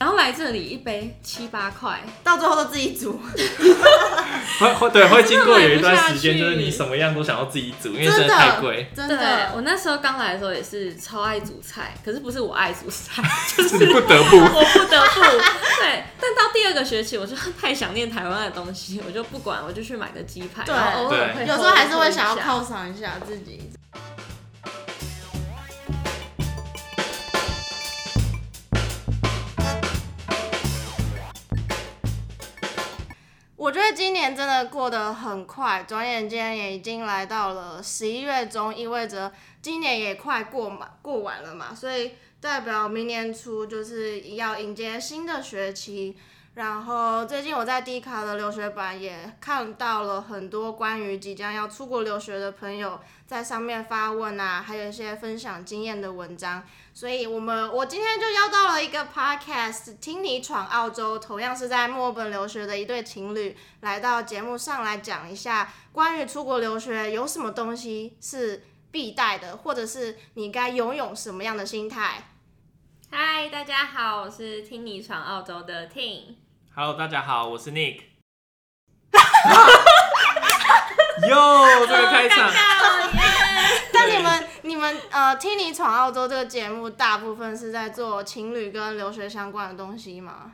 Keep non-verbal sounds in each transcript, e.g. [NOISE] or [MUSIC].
然后来这里一杯七八块，到最后都自己煮，[LAUGHS] 会会对会经过有一段时间，就是你什么样都想要自己煮，因为真真的太贵。真对的。我那时候刚来的时候也是超爱煮菜，可是不是我爱煮菜，[LAUGHS] 就是 [LAUGHS] 你不得不。我不得不对。但到第二个学期，我就太想念台湾的东西，我就不管，我就去买个鸡排，对然后偶尔会有时候还是会想要犒赏一下自己。真的过得很快，转眼间也已经来到了十一月中，意味着今年也快过满过完了嘛，所以代表明年初就是要迎接新的学期。然后最近我在 D 卡的留学版也看到了很多关于即将要出国留学的朋友在上面发问啊，还有一些分享经验的文章。所以我们我今天就邀到了一个 podcast，听你闯澳洲，同样是在墨尔本留学的一对情侣，来到节目上来讲一下关于出国留学有什么东西是必带的，或者是你该拥有什么样的心态。嗨，大家好，我是听你闯澳洲的 Ting。Hello，大家好，我是 Nick。[LAUGHS] [LAUGHS] 哟，这个开场，但你们你们呃，听你闯澳洲这个节目，大部分是在做情侣跟留学相关的东西吗？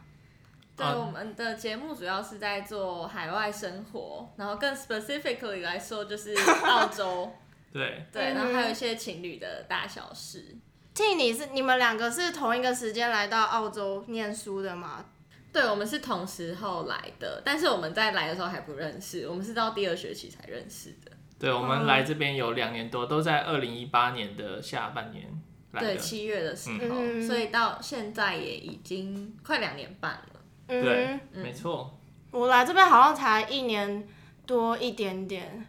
对，啊我们的节目主要是在做海外生活，然后更 specifically 来说就是澳洲，[LAUGHS] 对，对，嗯然后还有一些情侣的大小事。听你是你们两个是同一个时间来到澳洲念书的吗？对，我们是同时候来的，但是我们在来的时候还不认识，我们是到第二学期才认识的。对，我们来这边有两年多，都在二零一八年的下半年来对，七月的时候，嗯所以到现在也已经快两年半了。对嗯，，没错。我来这边好像才一年多一点点，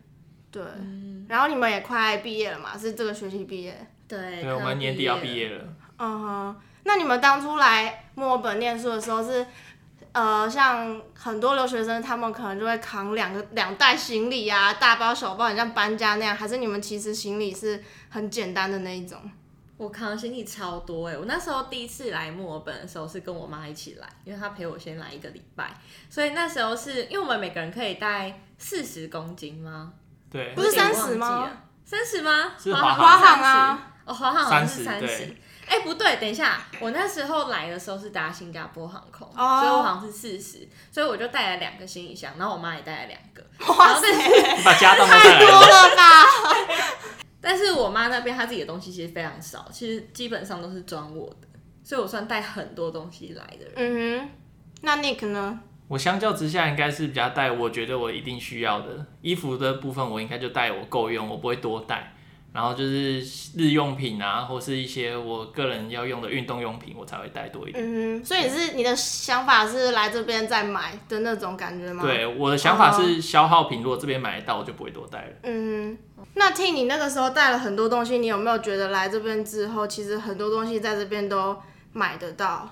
对。然后你们也快毕业了嘛？是这个学期毕业。对，对，我们年底要毕业了。嗯哼，那你们当初来墨尔本念书的时候是，呃，像很多留学生，他们可能就会扛两个两袋行李啊，大包小包，很像搬家那样，还是你们其实行李是很简单的那一种？我扛行李超多哎、我那时候第一次来墨尔本的时候是跟我妈一起来，因为她陪我先来一个礼拜，所以那时候是因为我们每个人可以带四十公斤吗？对不，是三十吗？三十吗？是华华航航啊哦，华航好像是三十对。哎、不对，等一下，我那时候来的时候是搭新加坡航空哦所以我好像是四十，所以我就带了两个行李箱，然后我妈也带了两个，哇然后但是你把家当都带太多了。了吧？[LAUGHS] 但是我妈那边她自己的东西其实非常少，其实基本上都是装我的，所以我算带很多东西来的人。嗯哼，那 Nick 呢？我相较之下，应该是比较带我觉得我一定需要的衣服的部分，我应该就带我够用，我不会多带。然后就是日用品啊，或是一些我个人要用的运动用品，我才会带多一点。嗯哼，所以你是你的想法是来这边再买的那种感觉吗？。对，我的想法是消耗品，如果这边买得到，我就不会多带了。嗯哼，那听你那个时候带了很多东西，你有没有觉得来这边之后，其实很多东西在这边都买得到？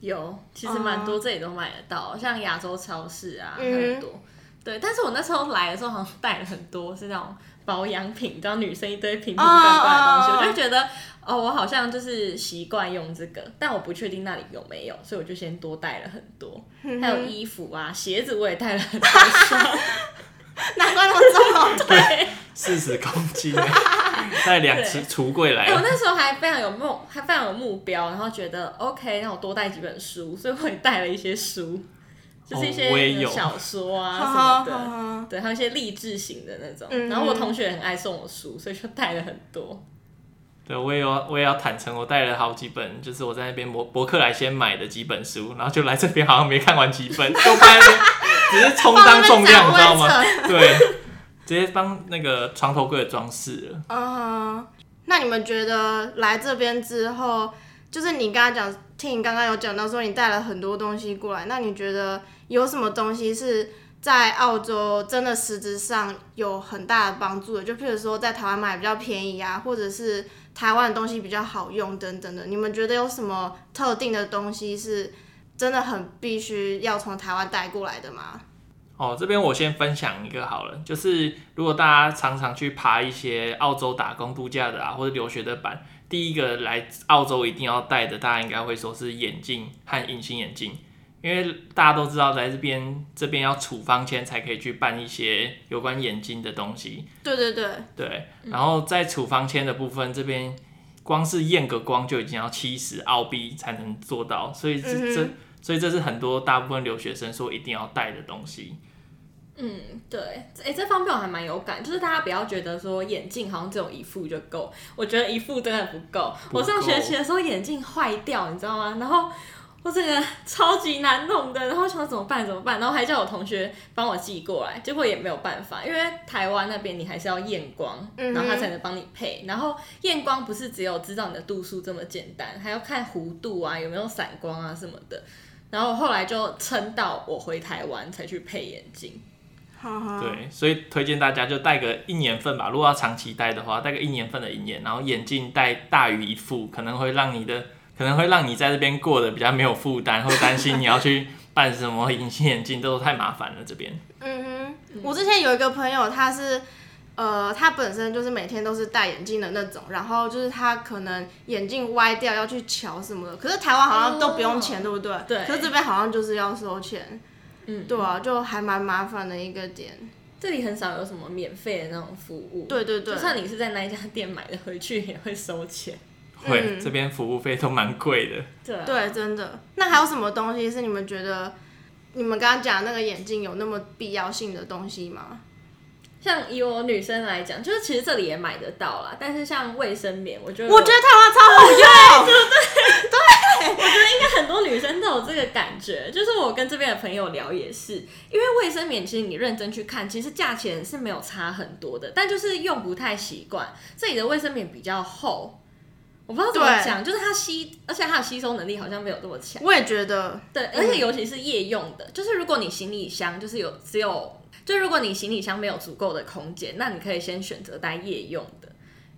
有，其实蛮多这里都买得到，像亚洲超市啊，嗯很多。对，但是我那时候来的时候好像带了很多是那种保养品，你知道女生一堆瓶瓶罐罐的东西，我就觉得哦，我好像就是习惯用这个，但我不确定那里有没有，所以我就先多带了很多，嗯还有衣服啊、鞋子我也带了很多双。[LAUGHS] 难怪那么重。对，四十公斤，带两只橱柜来哎、我。那时候还非常有梦，还非常有目标，然后觉得 OK，那我多带几本书，所以我也带了一些书，就是一些小说啊 [LAUGHS] 什么的。对，还有一些励志型的那种。嗯然后我同学很爱送我书，所以就带了很多。对，我也有，我也要坦诚，我带了好几本，就是我在那边博博客来先买的几本书，然后就来这边好像没看完几本，都放在那边，只是充当重量，你知道吗？对，直接帮那个床头柜的装饰了。嗯哼，那你们觉得来这边之后，就是你刚刚讲，听你刚刚有讲到说你带了很多东西过来，那你觉得有什么东西是在澳洲真的实质上有很大的帮助的？就譬如说在台湾买比较便宜啊，或者是台湾的东西比较好用等等的，你们觉得有什么特定的东西是真的很必须要从台湾带过来的吗？哦，这边我先分享一个好了，就是如果大家常常去爬一些澳洲打工度假的啊，或者留学的版，第一个来澳洲一定要戴的，大家应该会说是眼镜和隐形眼镜，因为大家都知道来这边这边要处方签才可以去办一些有关眼睛的东西。对对对，对，然后在处方签的部分这边，光是验个光就已经要七十澳币才能做到，所以这、这嗯所以这是很多大部分留学生说一定要带的东西。嗯，对，哎、这方面我还蛮有感，就是大家不要觉得说眼镜好像只有一副就够，我觉得一副真的不够。我上学期的时候眼镜坏掉，你知道吗？然后我这个超级难弄的，然后想怎么办怎么办，然后还叫我同学帮我寄过来，结果也没有办法，因为台湾那边你还是要验光，然后他才能帮你配。然后验光不是只有知道你的度数这么简单，还要看弧度啊，有没有散光啊什么的。然后后来就撑到我回台湾才去配眼镜。对，所以推荐大家就带个一年份吧。如果要长期戴的话，带个一年份的银眼，然后眼镜戴大于一副，可能会让你的可能会让你在这边过得比较没有负担，会担心你要去办什么隐形眼镜，都太麻烦了。这边嗯哼，我之前有一个朋友，他是。呃，他本身就是每天都是戴眼镜的那种，然后就是他可能眼镜歪掉要去瞧什么的，可是台湾好像都不用钱，对不对？对可是这边好像就是要收钱，嗯，对啊，就还蛮麻烦的一个点。这里很少有什么免费的那种服务。对对对就，算你是在那一家店买的，回去也会收钱。会、嗯这边服务费都蛮贵的。对啊，对，真的。那还有什么东西是你们觉得你们刚刚讲那个眼镜有那么必要性的东西吗？像以我女生来讲，就是其实这里也买得到啦。但是像卫生棉，我觉得我觉得台湾超好用。[LAUGHS] 应该很多女生都有这个感觉。就是我跟这边的朋友聊也是，因为卫生棉其实你认真去看，其实价钱是没有差很多的，但就是用不太习惯。这里的卫生棉比较厚。我不知道怎么讲，就是它吸，而且它的吸收能力好像没有这么强。我也觉得，对，而且尤其是夜用的，就是如果你行李箱就是有只有，就如果你行李箱没有足够的空间，那你可以先选择带夜用的，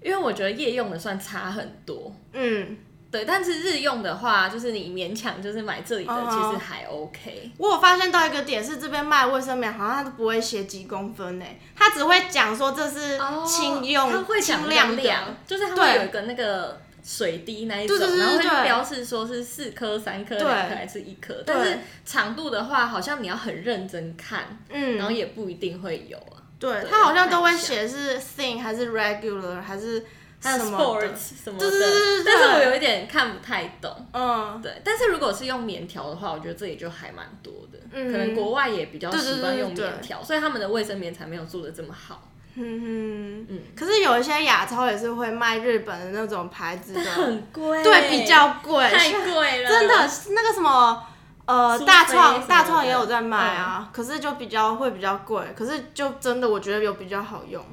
因为我觉得夜用的算差很多。嗯，对，但是日用的话，就是你勉强就是买这里的，哦其实还 OK。我有发现到一个点是，这边卖卫生棉好像它都不会写几公分呢，它只会讲说这是轻用、它会讲轻量量的。，就是它对会有一个那个水滴那一种，然后会标示说是四颗、三颗、对两颗还是一颗。但是长度的话，好像你要很认真看，然后嗯，也不一定会有啊。对对他好像都会写是 thin 还是 regular 还是还有什么 sports 什么对对对对的，但是我有一点看不太懂。嗯，对，但是如果是用棉条的话，我觉得这里就还蛮多的。嗯。可能国外也比较习惯用棉条，所以他们的卫生棉才没有做的这么好。嗯哼，嗯。可是有一些亚超也是会卖日本的那种牌子的，很贵，对，比较贵，太贵了，真的那个什么。呃，大创大创也有在卖啊，可是就比较会比较贵，可是就真的我觉得有比较好用。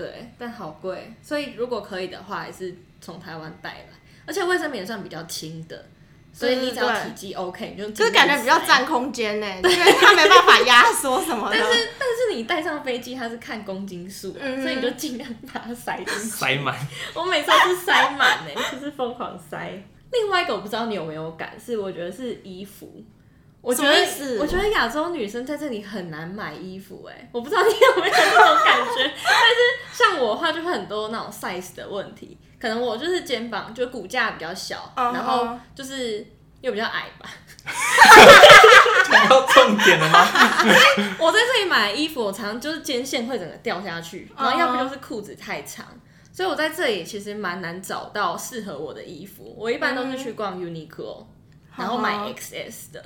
对，但好贵，所以如果可以的话，还是从台湾带来。而且卫生棉算比较轻的，所以你只要体积 OK，你就就是感觉比较占。空间呢，因为它没办法压缩什么的。但是但是你带上飞机，它是看公斤数、啊，嗯所以你就尽量把它塞进去。塞满，我每次都是塞满呢，就是疯狂塞。另外一个我不知道你有没有感，是我觉得是衣服。我觉得我觉得亚洲女生在这里很难买衣服，哎，我不知道你有没有这种感觉。[LAUGHS] 但是像我的话，就会很多那种 size 的问题，可能我就是肩膀就骨架比较小然后就是又比较矮吧。讲到重点了吗？[LAUGHS] 我在这里买衣服，我常常就是肩线会整个掉下去，然后要不就是裤子太长，所以我在这里其实蛮难找到适合我的衣服。我一般都是去逛 Uniqlo，、然后买 XS 的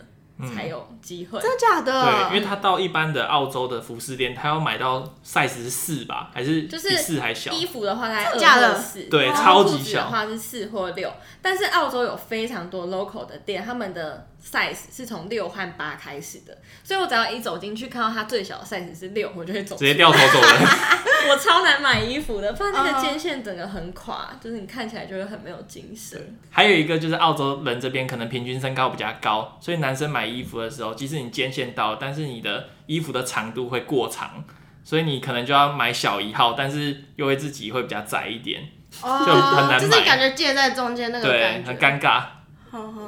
才有机会。真的假的？对，因为他到一般的澳洲的服饰店，他要买到 size 是四吧，还是就是四还小？衣服的话大概二或四，对超级小的话是四或六，但是澳洲有非常多 local 的店，他们的 size 是从六和八开始的，所以我只要一走进去看到它最小的 size 是六，我就会走直接掉头走人。[LAUGHS] 我超难买衣服的，不然那嗯个肩线整个很垮，[LAUGHS] 就是你看起来就会很没有精神。还有一个就是澳洲人这边可能平均身高比较高，所以男生买衣服的时候，即使你肩线到，但是你的衣服的长度会过长，所以你可能就要买小一号，但是又会自己会比较窄一点，哦，就很难就是感觉介在中间那个对，感觉，很尴尬，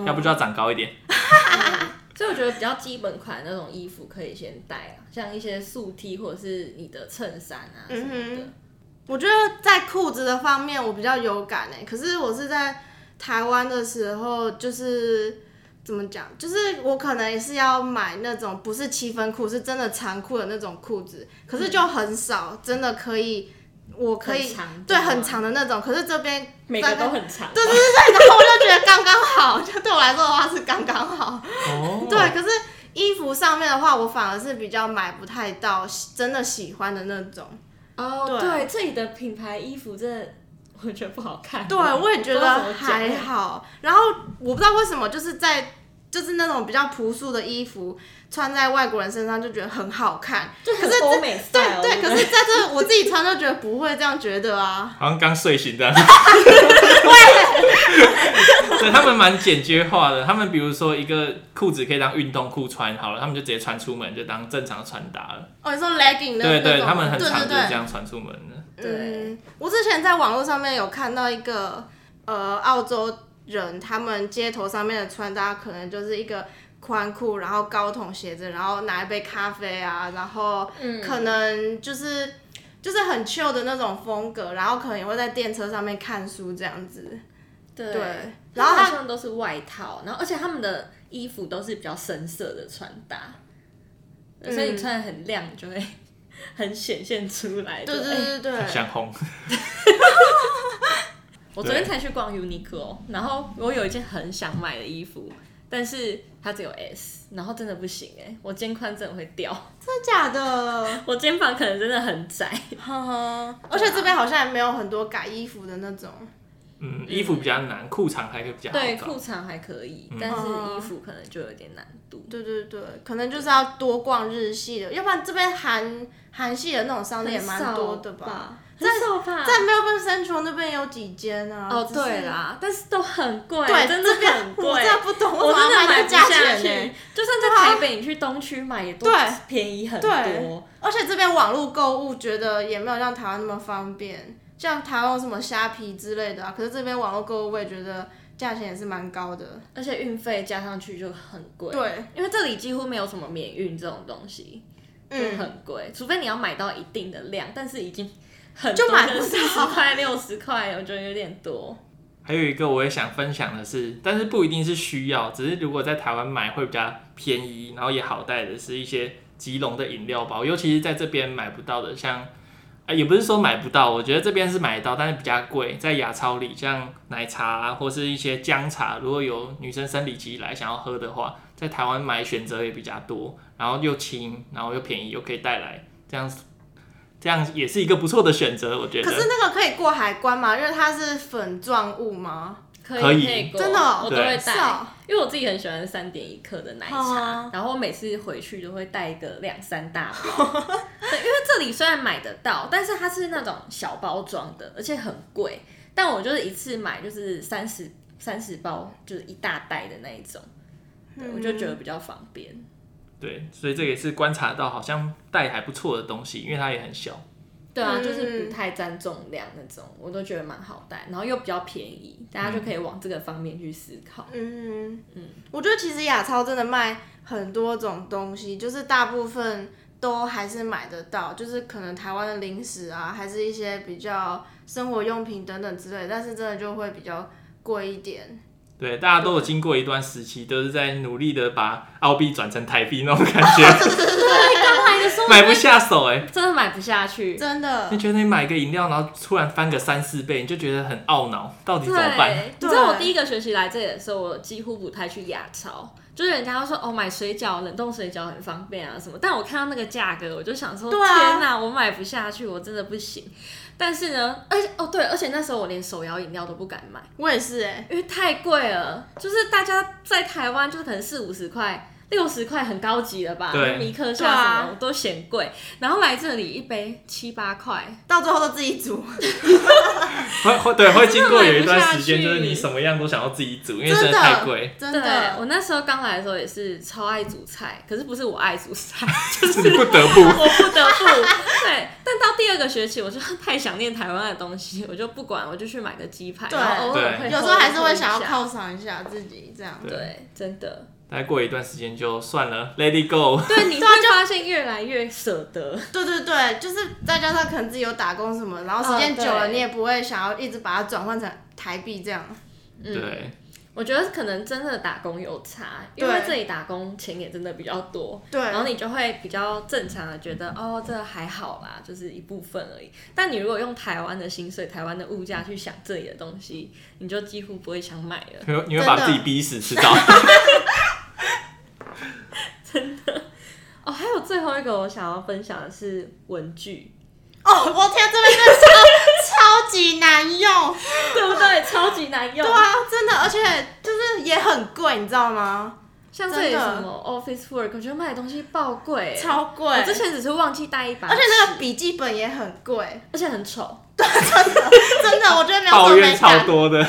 要不就要长高一点。[LAUGHS] 所以我觉得比较基本款的那种衣服可以先带啊，像一些素 T 或者是你的衬衫啊什么的。嗯我觉得在裤子的方面我比较有感诶，可是我是在台湾的时候，就是怎么讲，就是我可能也是要买那种不是七分裤，是真的长裤的那种裤子，可是就很少，真的可以，我可以对很长的那种，可是这边每个都很长对。对对对，然后我就觉得刚刚好，[LAUGHS] 就对我来说的话是刚刚好。哦，对，可是衣服上面的话，我反而是比较买不太到真的喜欢的那种。哦，对对，这里的品牌衣服真的我觉得不好看。对，我也觉得还好。然后我不知道为什么，就是在就是那种比较朴素的衣服穿在外国人身上就觉得很好看。就是欧美 style，对，不可是在这我自己穿就觉得不会这样觉得啊。好像刚睡醒这样。[LAUGHS] 对，他们蛮简约化的。他们比如说一个裤子可以当运动裤穿好了，他们就直接穿出门，就当正常穿搭了。哦，你说 legging 那对对，他们很对对对常就是这样穿出门的。对嗯，我之前在网络上面有看到一个呃澳洲人，他们街头上面的穿搭可能就是一个宽裤，然后高筒鞋子，然后拿一杯咖啡啊，然后嗯。可能就是就是很 chill 的那种风格，然后可能也会在电车上面看书这样子。对。对。然后他好像都是外套，然后而且他们的衣服都是比较深色的穿搭，嗯。所以你穿的很亮，你就会 [LAUGHS] 很显现出来。对对？对对，想红，[LAUGHS] 我昨天才去逛 Uniqlo，然后我有一件很想买的衣服，但是它只有 S，然后真的不行哎，我肩宽真的会掉，真的假的？[LAUGHS] 我肩膀可能真的很窄。呵呵，而且这边好像也没有很多改衣服的那种。嗯，衣服比较难，裤长还可以比较好对，找裤长还可以，嗯但是哦衣服可能就有点难度。对对对，可能就是要多逛日系的，要不然这边韩韩系的那种商店也蛮多的吧。很少吧？在 Melbourne Central 那边有几间啊？哦，对，啦，但是都很贵，对，真的很贵。我真的不懂，我买不下去？，就算在台北，你去东区买也都对便宜很多。而且这边网络购物觉得也没有像台湾那么方便，像台湾有什么虾皮之类的啊，可是这边网络购物我也觉得价钱也是蛮高的。而且运费加上去就很贵。对，因为这里几乎没有什么免运这种东西，就嗯，很贵，除非你要买到一定的量，但是已经很就买不四十到块、六十块，我觉得有点多。还有一个我也想分享的是，但是不一定是需要，只是如果在台湾买会比较便宜，然后也好带的是一些吉隆的饮料包，尤其是在这边买不到的，像啊也不是说买不到，我觉得这边是买得到，但是比较贵，在亚超里像奶茶、啊、或是一些姜茶，如果有女生生理期来想要喝的话，在台湾买选择也比较多，然后又轻，然后又便宜，又可以带来，这样这样也是一个不错的选择，我觉得。可是那个可以过海关吗？因为它是粉状物吗？可以可以真的哦我都会对带，因为我自己很喜欢三点一克的奶茶，哦然后我每次回去都会带一个两三大包。[LAUGHS] 对，因为这里虽然买得到，但是它是那种小包装的，而且很贵。但我就是一次买就是三十三十包，就是一大袋的那一种，对我就觉得比较方便。对，所以这个也是观察到好像带还不错的东西，因为它也很小。对啊，嗯就是不太占重量那种，我都觉得蛮好带，然后又比较便宜，大家就可以往这个方面去思考。嗯嗯，我觉得其实亚超真的卖很多种东西，就是大部分都还是买得到，就是可能台湾的零食啊，还是一些比较生活用品等等之类，但是真的就会比较贵一点。对，大家都有经过一段时期，都是在努力的把澳币转成台币那种感觉，[LAUGHS] 对，刚来的时候买不下手哎、真的买不下去。真的。你，觉得你买个饮料，然后突然翻个三四倍，你就觉得很懊恼，到底怎么办？对，你知道我第一个学期来这里的时候，我几乎不太去亚超，就是人家都说哦买水饺，冷冻水饺很方便啊什么，但我看到那个价格，我就想说，天哪，我买不下去，我真的不行。但是呢，而且哦对，而且那时候我连手摇饮料都不敢买，我也是哎、因为太贵了。就是大家在台湾就是可能四五十块。六十块很高级了吧？对米克对夏什啊么、我都嫌贵，然后来这里一杯七八块，到最后都自己煮，[LAUGHS] 会会对，会经过有一段时间，[LAUGHS] 买不下去就是你什么样都想要自己煮，因为真的太贵，对真的。我那时候刚来的时候也是超爱煮菜，可是不是我爱煮菜，[LAUGHS] 你不得不。我不得不对。但到第二个学期，我就太想念台湾的东西，我就不管，我就去买个鸡排，对然后偶尔会有时候还是会想要犒犒赏一下自己这样。对对，真的。大概过一段时间就算了，Let it go。对，[LAUGHS] 你会发现越来越舍得。对对对，就是再加上可能自己有打工什么，然后时间久了，你也不会想要一直把它转换成台币这样。对。我觉得可能真的打工有差，因为这里打工钱也真的比较多，对，然后你就会比较正常的觉得，哦，这还好啦，就是一部分而已。但你如果用台湾的薪水、台湾的物价去想这里的东西，你就几乎不会想买了。[LAUGHS] 你会把自己逼死，知道？[LAUGHS] [LAUGHS] 真的。哦，还有最后一个我想要分享的是文具。哦，我天，这边真的超超级难用，[LAUGHS] 对不对？超级难用。对啊，真的，而且就是也很贵，你知道吗？像这里什么 Office Work，我觉得卖的东西爆贵，超贵。我之前只是忘记带一把，而且那个笔记本也很贵，而且很丑。[LAUGHS] 对，真的，真的，我觉得抱怨超多的。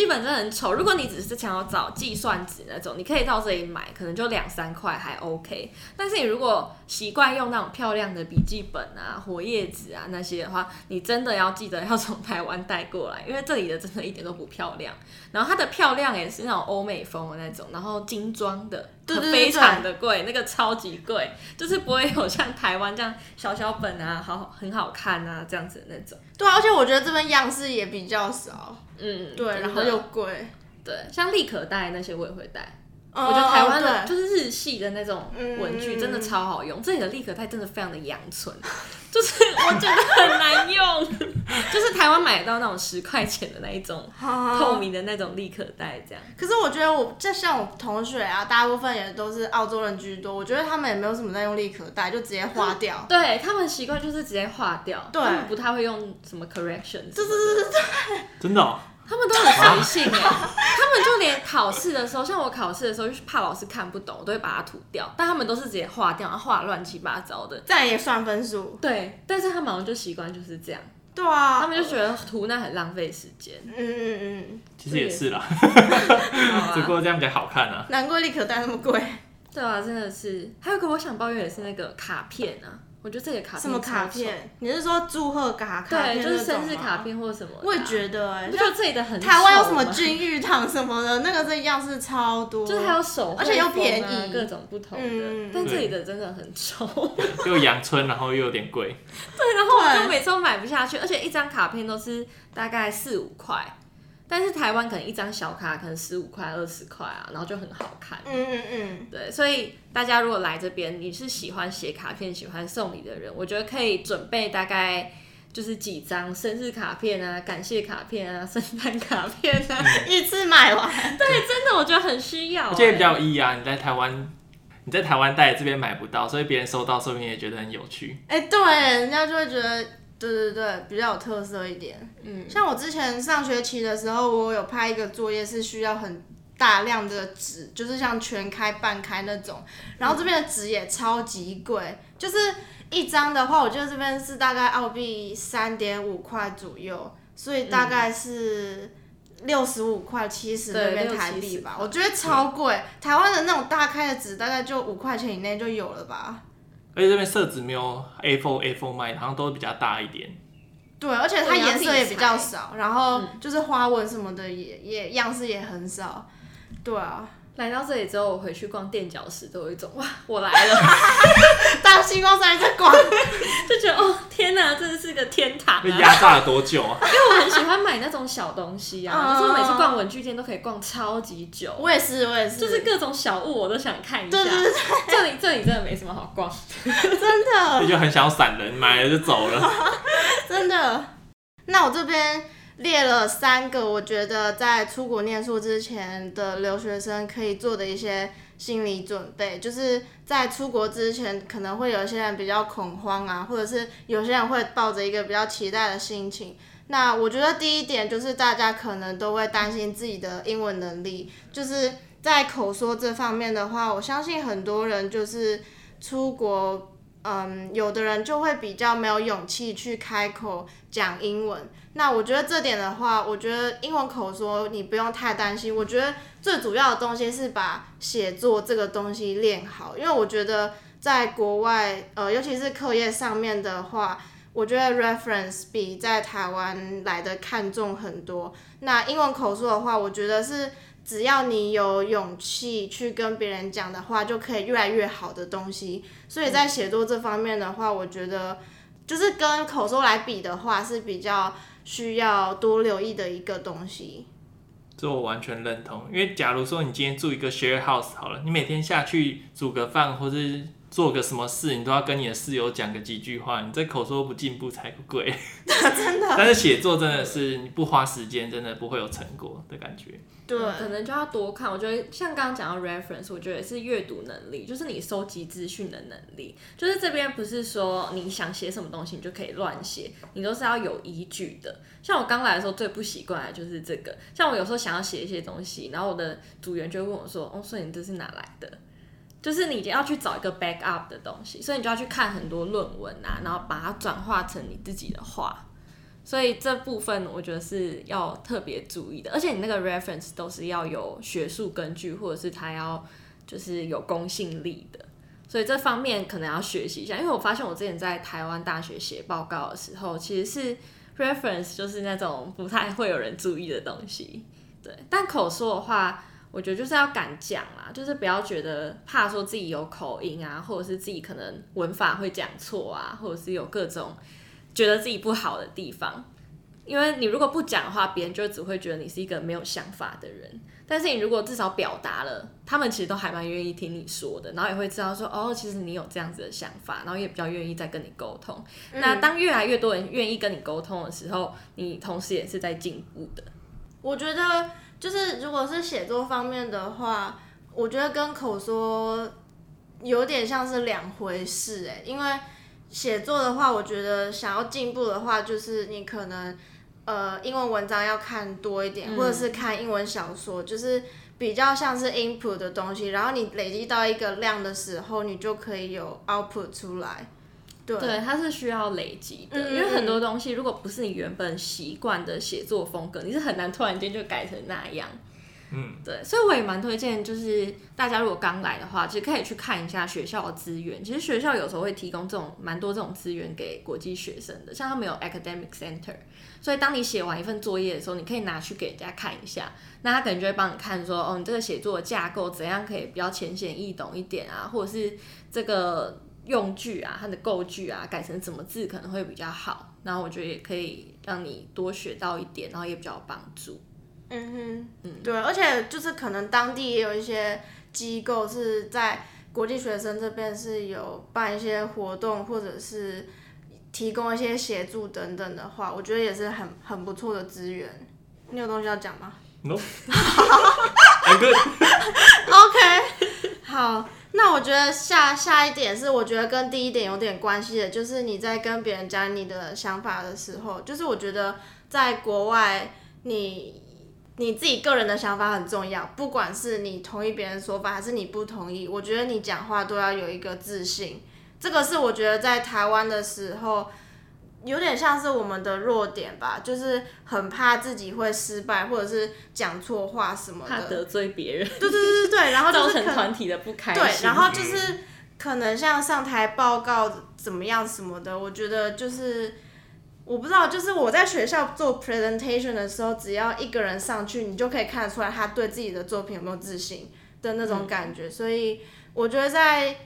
笔记本真的很丑。如果你只是想要找计算纸那种，你可以到这里买，可能就两三块还 OK。但是你如果习惯用那种漂亮的笔记本啊、活页纸啊那些的话，你真的要记得要从台湾带过来，因为这里的真的一点都不漂亮。然后它的漂亮也是那种欧美风的那种，然后精装的，非常的贵，那个超级贵，就是不会有像台湾这样小小本啊，好很好看啊这样子的那种。对，而且我觉得这边样式也比较少。嗯，对，然后又贵，对，像立可带那些我也会带。我觉得台湾的就是日系的那种文具真的超好用，这里的立可带真的非常的阳春，[LAUGHS] 就是我觉得很难用，[LAUGHS] 就是台湾买得到那种十块钱的那一种 [LAUGHS] 透明的那种立可带这样。可是我觉得我就像我同学啊，大部分也都是澳洲人居多，我觉得他们也没有什么在用立可带，就直接划掉。对他们习惯就是直接划掉，他们不太会用什么 correction。对对对对对，真的。他们都很随性哎，他们就连考试的时候，像我考试的时候，就是怕老师看不懂，我都会把它涂掉。但他们都是直接画掉，然后画乱七八糟的，这样也算分数。对，但是他们好像就习惯就是这样。对啊，他们就觉得涂那很浪费时间。嗯嗯嗯，其实也是啦，只不过这样比较好看啊。难怪立可带那么贵。对啊，真的是。还有个我想抱怨的是那个卡片啊。我觉得这个卡片什么卡片？你是说祝贺卡卡片？对，就是生日卡片或者什么。我也觉得，哎，不就这里的很台湾有什么君玉堂什么的，那个这样式超多，[LAUGHS] 就是还有手，而且又便宜，各种不同的。但这里的真的很丑，[LAUGHS] 又阳春，然后又有点贵。对，然后我就每次都买不下去，而且一张卡片都是大概四五块。但是台湾可能一张小卡可能十五块二十块啊，然后就很好看。嗯嗯嗯，对，所以大家如果来这边，你是喜欢写卡片、喜欢送礼的人，我觉得可以准备大概就是几张生日卡片啊、感谢卡片啊、圣诞卡片啊，[LAUGHS] 一次买完。对，真的我觉得很需要。而且比较有意义啊！你在台湾，你在台湾带这边买不到，所以别人收到说不定也觉得很有趣。哎，对，人家就会觉得。对对对，比较有特色一点。嗯，像我之前上学期的时候，我有拍一个作业，是需要很大量的纸，就是像全开、半开那种。然后这边的纸也超级贵，就是一张的话，我觉得这边是大概澳币三点五块左右，所以大概是六十五块、七十那边台币吧。我觉得超贵，台湾的那种大开的纸大概就五块钱以内就有了吧。而且这边色纸没有 A4 A4 卖，好像都比较大一点。对，而且它颜色也比较少，然后就是花纹什么的也也样式也很少。对啊。来到这里之后，我回去逛垫脚石都有一种哇，[LAUGHS] 我来了，[LAUGHS] 当星光三在逛，[LAUGHS] 就觉得哦天哪，真的是个天堂。被压榨了多久啊？因为我很喜欢买那种小东西啊，就是我每次逛文具店都可以逛超级久。我也是，我也是，就是各种小物我都想看一下。对对对，这里这里真的没什么好逛，真的。你就很想要散人，买了就走了。真的。那我这边。列了三个，我觉得在出国念书之前的留学生可以做的一些心理准备，就是在出国之前，可能会有些人比较恐慌啊，或者是有些人会抱着一个比较期待的心情。那我觉得第一点就是大家可能都会担心自己的英文能力，就是在口说这方面的话，我相信很多人就是出国，嗯，有的人就会比较没有勇气去开口讲英文。那我觉得这点的话，我觉得英文口说你不用太担心。我觉得最主要的东西是把写作这个东西练好，因为我觉得在国外，呃，尤其是课业上面的话，我觉得 reference 比在台湾来的看重很多。那英文口说的话，我觉得是只要你有勇气去跟别人讲的话，就可以越来越好的东西。所以在写作这方面的话，我觉得就是跟口说来比的话，是比较需要多留意的一个东西。这我完全认同，因为假如说你今天住一个 share house 好了，你每天下去煮个饭或是做个什么事，你都要跟你的室友讲个几句话，你这口说不进步才不贵。[LAUGHS] 真的。但是写作真的是你不花时间，真的不会有成果的感觉。对，可能就要多看。我觉得像刚刚讲到 reference，我觉得是阅读能力，就是你收集资讯的能力。就是这边不是说你想写什么东西你就可以乱写，你都是要有依据的。像我刚来的时候最不习惯的就是这个。像我有时候想要写一些东西，然后我的组员就会问我说：“哦，所以你这是哪来的？”就是你要去找一个 back up 的东西，所以你就要去看很多论文啊，然后把它转化成你自己的话。所以这部分我觉得是要特别注意的，而且你那个 reference 都是要有学术根据，或者是它要就是有公信力的。所以这方面可能要学习一下，因为我发现我之前在台湾大学写报告的时候，其实是 reference 就是那种不太会有人注意的东西。对，但口说的话，我觉得就是要敢讲啦，就是不要觉得怕说自己有口音啊，或者是自己可能文法会讲错啊，或者是有各种。觉得自己不好的地方，因为你如果不讲的话，别人就只会觉得你是一个没有想法的人。但是你如果至少表达了，他们其实都还蛮愿意听你说的，然后也会知道说，哦，其实你有这样子的想法，然后也比较愿意再跟你沟通。那当越来越多人愿意跟你沟通的时候，你同时也是在进步的。我觉得就是如果是写作方面的话，我觉得跟口说有点像是两回事，哎，因为。写作的话，我觉得想要进步的话，就是你可能呃英文文章要看多一点，或者是看英文小说，就是比较像是 input 的东西。然后你累积到一个量的时候，你就可以有 output 出来。对，它是需要累积的，因为很多东西如果不是你原本习惯的写作风格，你是很难突然间就改成那样。嗯，对，所以我也蛮推荐，就是大家如果刚来的话，其实可以去看一下学校的资源。其实学校有时候会提供这种蛮多这种资源给国际学生的，像他们有 academic center，所以当你写完一份作业的时候，你可以拿去给人家看一下，那他可能就会帮你看说，哦，你这个写作的架构怎样可以比较浅显易懂一点啊，或者是这个用句啊，它的构句啊，改成怎么字可能会比较好。然后我觉得也可以让你多学到一点，然后也比较有帮助。嗯哼，嗯，对，而且就是可能当地也有一些机构是在国际学生这边是有办一些活动，或者是提供一些协助等等的话，我觉得也是很很不错的资源。你有东西要讲吗？[LAUGHS] No。OK，好，那我觉得下下一点是我觉得跟第一点有点关系的，就是你在跟别人讲你的想法的时候，就是我觉得在国外你。你自己个人的想法很重要，不管是你同意别人说法，还是你不同意，我觉得你讲话都要有一个自信。这个是我觉得在台湾的时候，有点像是我们的弱点吧，就是很怕自己会失败，或者是讲错话什么的，怕得罪别人。对对对对对，然后造成团体的不开心。对，然后就是可能像上台报告怎么样什么的，我觉得就是。我不知道，就是我在学校做 presentation 的时候，只要一个人上去，你就可以看得出来他对自己的作品有没有自信的那种感觉。所以我觉得在，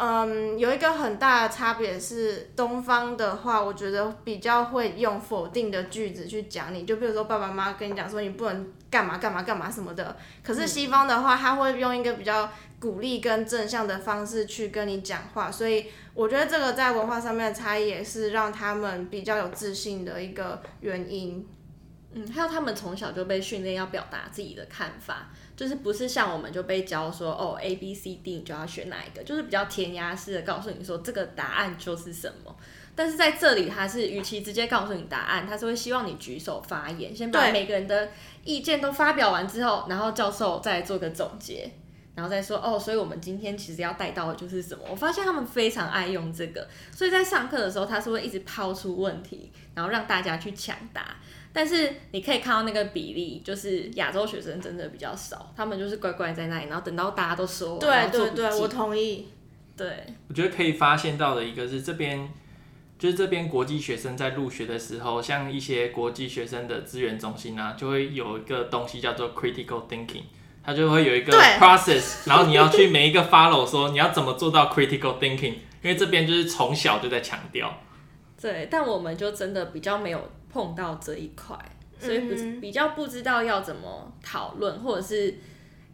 嗯，有一个很大的差别是，东方的话，我觉得比较会用否定的句子去讲你，就比如说爸爸妈妈跟你讲说你不能干嘛干嘛干嘛什么的。可是西方的话，他会用一个比较鼓励跟正向的方式去跟你讲话，所以。我觉得这个在文化上面的差异也是让他们比较有自信的一个原因。嗯，还有他们从小就被训练要表达自己的看法，就是不是像我们就被教说哦 A B C D 你就要选哪一个，就是比较填鸭式的告诉你说这个答案就是什么。但是在这里，他是与其直接告诉你答案，他是会希望你举手发言，先把每个人的意见都发表完之后，然后教授再做个总结。然后再说哦，所以我们今天其实要带到的就是什么？我发现他们非常爱用这个，所以在上课的时候，他是会一直抛出问题，然后让大家去抢答。但是你可以看到那个比例，就是亚洲学生真的比较少，他们就是乖乖在那里，然后等到大家都说完，对对对，我同意。对，我觉得可以发现到的一个是这边就是这边国际学生在入学的时候，像一些国际学生的资源中心啊，就会有一个东西叫做 critical thinking，它就会有一个 [LAUGHS] process，然后你要去每一个 follow 说你要怎么做到 critical thinking，因为这边就是从小就在强调。对，但我们就真的比较没有碰到这一块，所以不、嗯比较不知道要怎么讨论，或者是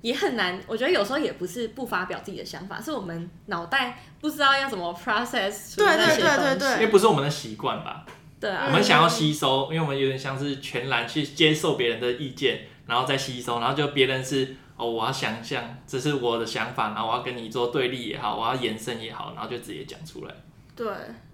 也很难。我觉得有时候也不是不发表自己的想法，是我们脑袋不知道要怎么 process 出对那些对对。对因为不是我们的习惯吧，对啊，我们想要吸收，因为我们有点像是全然去接受别人的意见，然后再吸收，然后就别人是哦，我要想象这是我的想法，然后我要跟你做对立也好，我要延伸也好，然后就直接讲出来。对，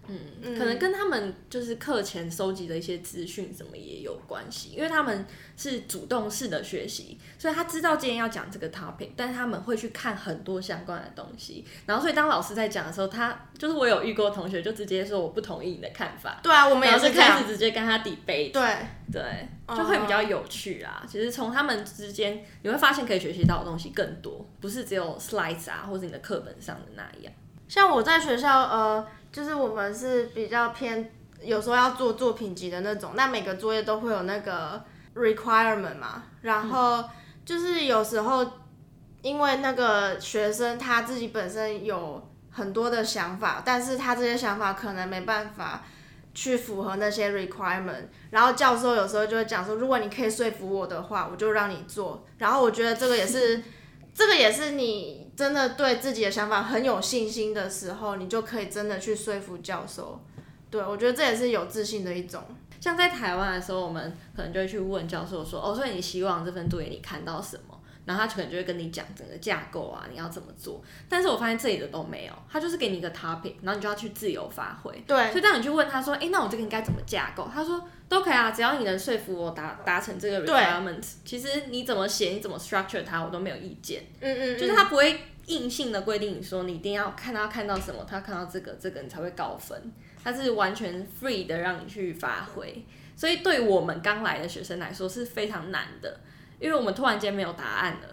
嗯，嗯可能跟他们就是课前收集的一些资讯什么也有关系，因为他们是主动式的学习，所以他知道今天要讲这个 topic，但是他们会去看很多相关的东西，然后所以当老师在讲的时候，他就是我有遇过同学就直接说我不同意你的看法，对啊，我们也是开始，直接跟他 debate，对，对，哦就会比较有趣啦。其实从他们之间，你会发现可以学习到的东西更多，不是只有 slides 啊，或者你的课本上的那样。像我在学校，呃，就是我们是比较偏，有时候要做作品集的那种，那每个作业都会有那个 requirement 嘛，然后就是有时候因为那个学生他自己本身有很多的想法，但是他这些想法可能没办法去符合那些 requirement，然后教授有时候就会讲说，如果你可以说服我的话，我就让你做，然后我觉得这个也是。这个也是你真的对自己的想法很有信心的时候，你就可以真的去说服教授。对我觉得这也是有自信的一种。像在台湾的时候，我们可能就会去问教授说：“哦，所以你希望这份作业你看到什么？”然后他可能就会跟你讲整个架构啊，你要怎么做。但是我发现这里的都没有，他就是给你一个 topic，然后你就要去自由发挥。对所以当你去问他说：“哎，那我这个应该怎么架构？”他说：“都可以啊，只要你能说服我达达成这个 requirement，其实你怎么写，你怎么 structure 它，我都没有意见。嗯嗯，就是他不会硬性的规定你说你一定要看他看到什么，他看到这个这个你才会高分，他是完全 free 的让你去发挥。所以对我们刚来的学生来说是非常难的，因为我们突然间没有答案了，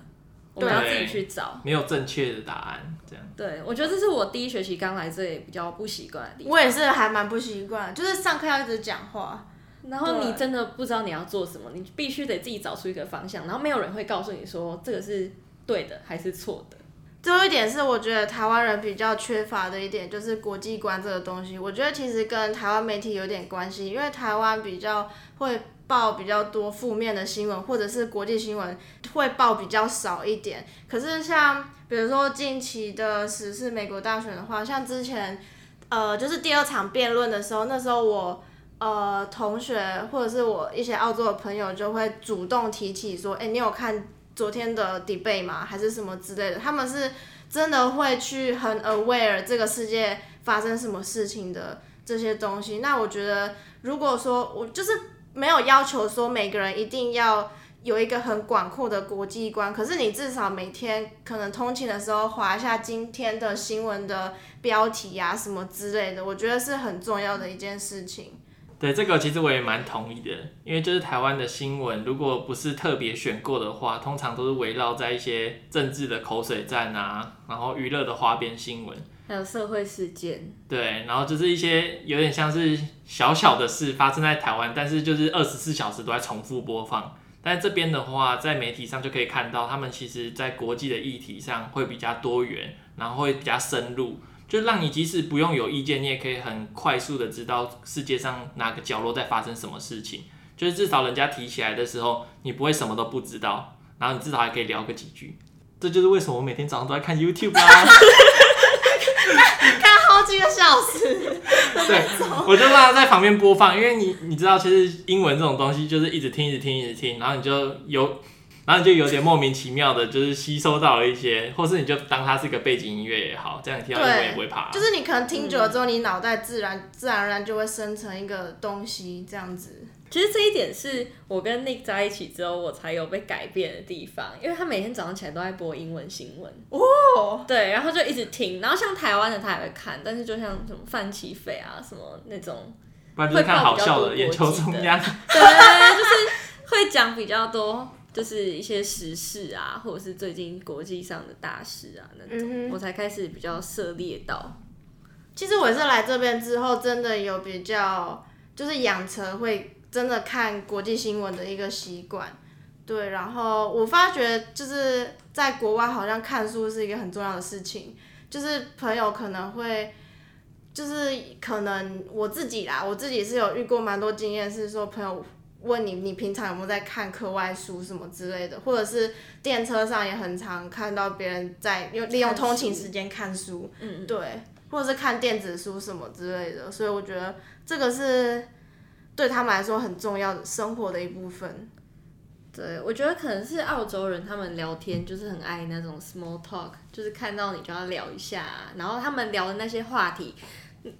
我们要自己去找。没有正确的答案，这样。对，我觉得这是我第一学期刚来这里比较不习惯的地方。我也是还蛮不习惯，就是上课要一直讲话。然后你真的不知道你要做什么，你必须得自己找出一个方向，然后没有人会告诉你说这个是对的还是错的。最后一点是，我觉得台湾人比较缺乏的一点就是国际观这个东西。我觉得其实跟台湾媒体有点关系，因为台湾比较会报比较多负面的新闻，或者是国际新闻会报比较少一点。可是像比如说近期的时事美国大选的话，像之前呃就是第二场辩论的时候，那时候我。呃，同学或者是我一些澳洲的朋友就会主动提起说，哎、你有看昨天的 debate 吗？还是什么之类的？他们是真的会去很 aware 这个世界发生什么事情的这些东西。那我觉得，如果说我就是没有要求说每个人一定要有一个很广阔的国际观，可是你至少每天可能通勤的时候划一下今天的新闻的标题啊什么之类的，我觉得是很重要的一件事情。对这个其实我也蛮同意的，因为就是台湾的新闻，如果不是特别选过的话，通常都是围绕在一些政治的口水战啊，然后娱乐的花边新闻，还有社会事件，对，然后就是一些有点像是小小的事发生在台湾，但是就是二十四小时都在重复播放。但这边的话，在媒体上就可以看到，他们其实在国际的议题上会比较多元，然后会比较深入。就让你即使不用有意见，你也可以很快速的知道世界上哪个角落在发生什么事情。就是至少人家提起来的时候，你不会什么都不知道，然后你至少还可以聊个几句。这就是为什么我每天早上都在看 YouTube 啦。[LAUGHS] 看好几个小时，对，[LAUGHS] 我就让他在旁边播放，因为你你知道，其实英文这种东西就是一直听、一直听、一直听，然后你就有，然后你就有点莫名其妙的，就是吸收到了一些，或是你就当它是一个背景音乐也好，这样你听到英文也不会怕。就是你可能听久了之后，你脑袋自然自然而然就会生成一个东西，这样子。其实这一点是我跟 Nick 在一起之后，我才有被改变的地方，因为他每天早上起来都在播英文新闻哦，对，然后就一直听，然后像台湾的他也会看，但是就像什么范琪斐啊什么那种，不然就是看好笑的眼球中央。对，就是会讲比较多，就是一些时事啊，或者是最近国际上的大事啊那种，嗯我才开始比较涉猎到。其实我是来这边之后，真的有比较，就是养成会真的看国际新闻的一个习惯。对，然后我发觉就是在国外好像看书是一个很重要的事情，就是朋友可能会，就是可能我自己啦，我自己是有遇过蛮多经验，是说朋友问你，你平常有没有在看课外书什么之类的，或者是电车上也很常看到别人在用利用通勤时间看书，嗯，对，或者是看电子书什么之类的，所以我觉得这个是对他们来说很重要的生活的一部分。对，我觉得可能是澳洲人，他们聊天就是很爱那种 small talk，就是看到你就要聊一下，然后他们聊的那些话题，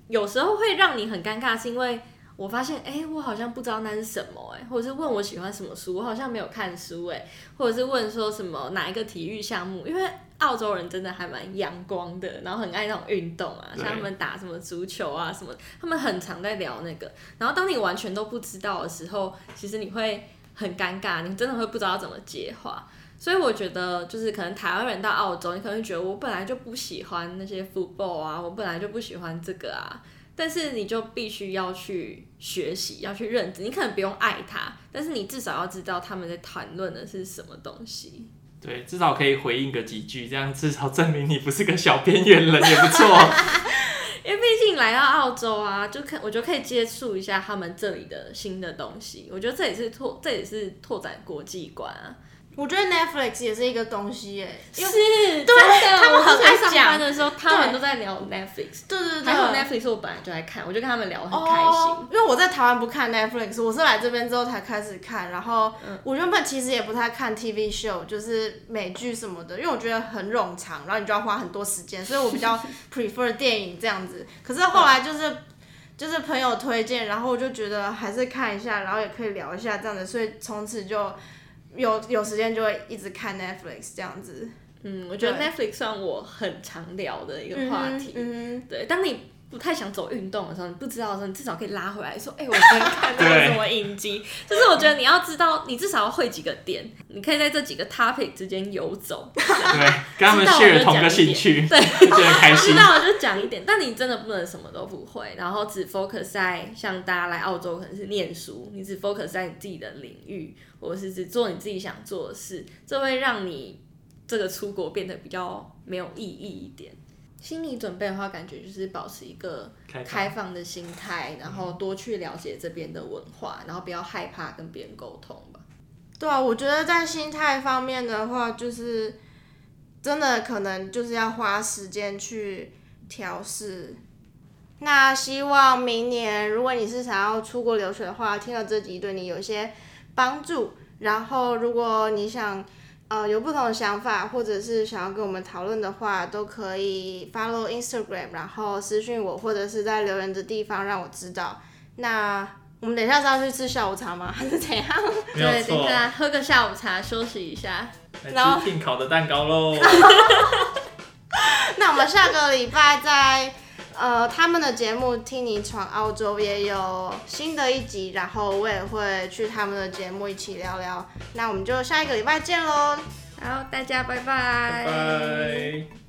有时候会让你很尴尬，是因为我发现，哎，我好像不知道那是什么，哎，或者是问我喜欢什么书，我好像没有看书，哎，或者是问说什么哪一个体育项目，因为澳洲人真的还蛮阳光的，然后很爱那种运动啊，像他们打什么足球啊什么，他们很常在聊那个，然后当你完全都不知道的时候，其实你会。很尴尬，你真的会不知道怎么接话，所以我觉得就是可能台湾人到澳洲，你可能觉得我本来就不喜欢那些 football 啊，我本来就不喜欢这个啊，但是你就必须要去学习，要去认知，你可能不用爱他，但是你至少要知道他们在谈论的是什么东西。对，至少可以回应个几句，这样至少证明你不是个小边缘人也不错。[LAUGHS] 因为毕竟来到澳洲啊，就可我觉得可以接触一下他们这里的新的东西。我觉得这也是拓，这也是拓展国际观啊。我觉得 Netflix 也是一个东西耶，是，对，他们很爱讲的时候，他们都在聊 Netflix。对对对，还有 Netflix 我本来就在看，我就跟他们聊很开心。因为我在台湾不看 Netflix，我是来这边之后才开始看。然后我原本其实也不太看 TV show，就是美剧什么的，因为我觉得很冗长，然后你就要花很多时间，所以我比较 [LAUGHS] prefer 电影这样子。可是后来就是就是朋友推荐，然后我就觉得还是看一下，然后也可以聊一下这样子，所以从此就。有有时间就会一直看 Netflix 这样子。嗯，我觉得 Netflix 算我很常聊的一个话题。嗯对，当你不太想走运动的时候，你不知道的时候，你至少可以拉回来说：“哎，我在看那个什么影集。[LAUGHS] ”就是我觉得你要知道，你至少要会几个点，你可以在这几个 topic 之间游走。对，[LAUGHS] 跟他们 share 同个兴趣，对，就很开心。知道就讲一点，但你真的不能什么都不会，然后只 focus 在像大家来澳洲可能是念书，你只 focus 在你自己的领域，或者是只做你自己想做的事，这会让你这个出国变得比较没有意义一点。心理准备的话，感觉就是保持一个开放的心态，然后多去了解这边的文化，然后不要害怕跟别人沟通吧。对啊，我觉得在心态方面的话，就是真的可能就是要花时间去调试。那希望明年，如果你是想要出国留学的话，听了这集对你有一些帮助。然后，如果你想。呃，有不同的想法，或者是想要跟我们讨论的话，都可以 follow Instagram，然后私信我，或者是在留言的地方让我知道。那我们等一下是要去吃下午茶吗？还是怎样？[LAUGHS] 对，等一下喝个下午茶，休息一下。来吃聘烤的蛋糕喽。[LAUGHS] 那我们下个礼拜再。呃，他们的节目《听你闯澳洲》也有新的一集，然后我也会去他们的节目一起聊聊。那我们就下一个礼拜见喽！好，大家拜拜。拜拜。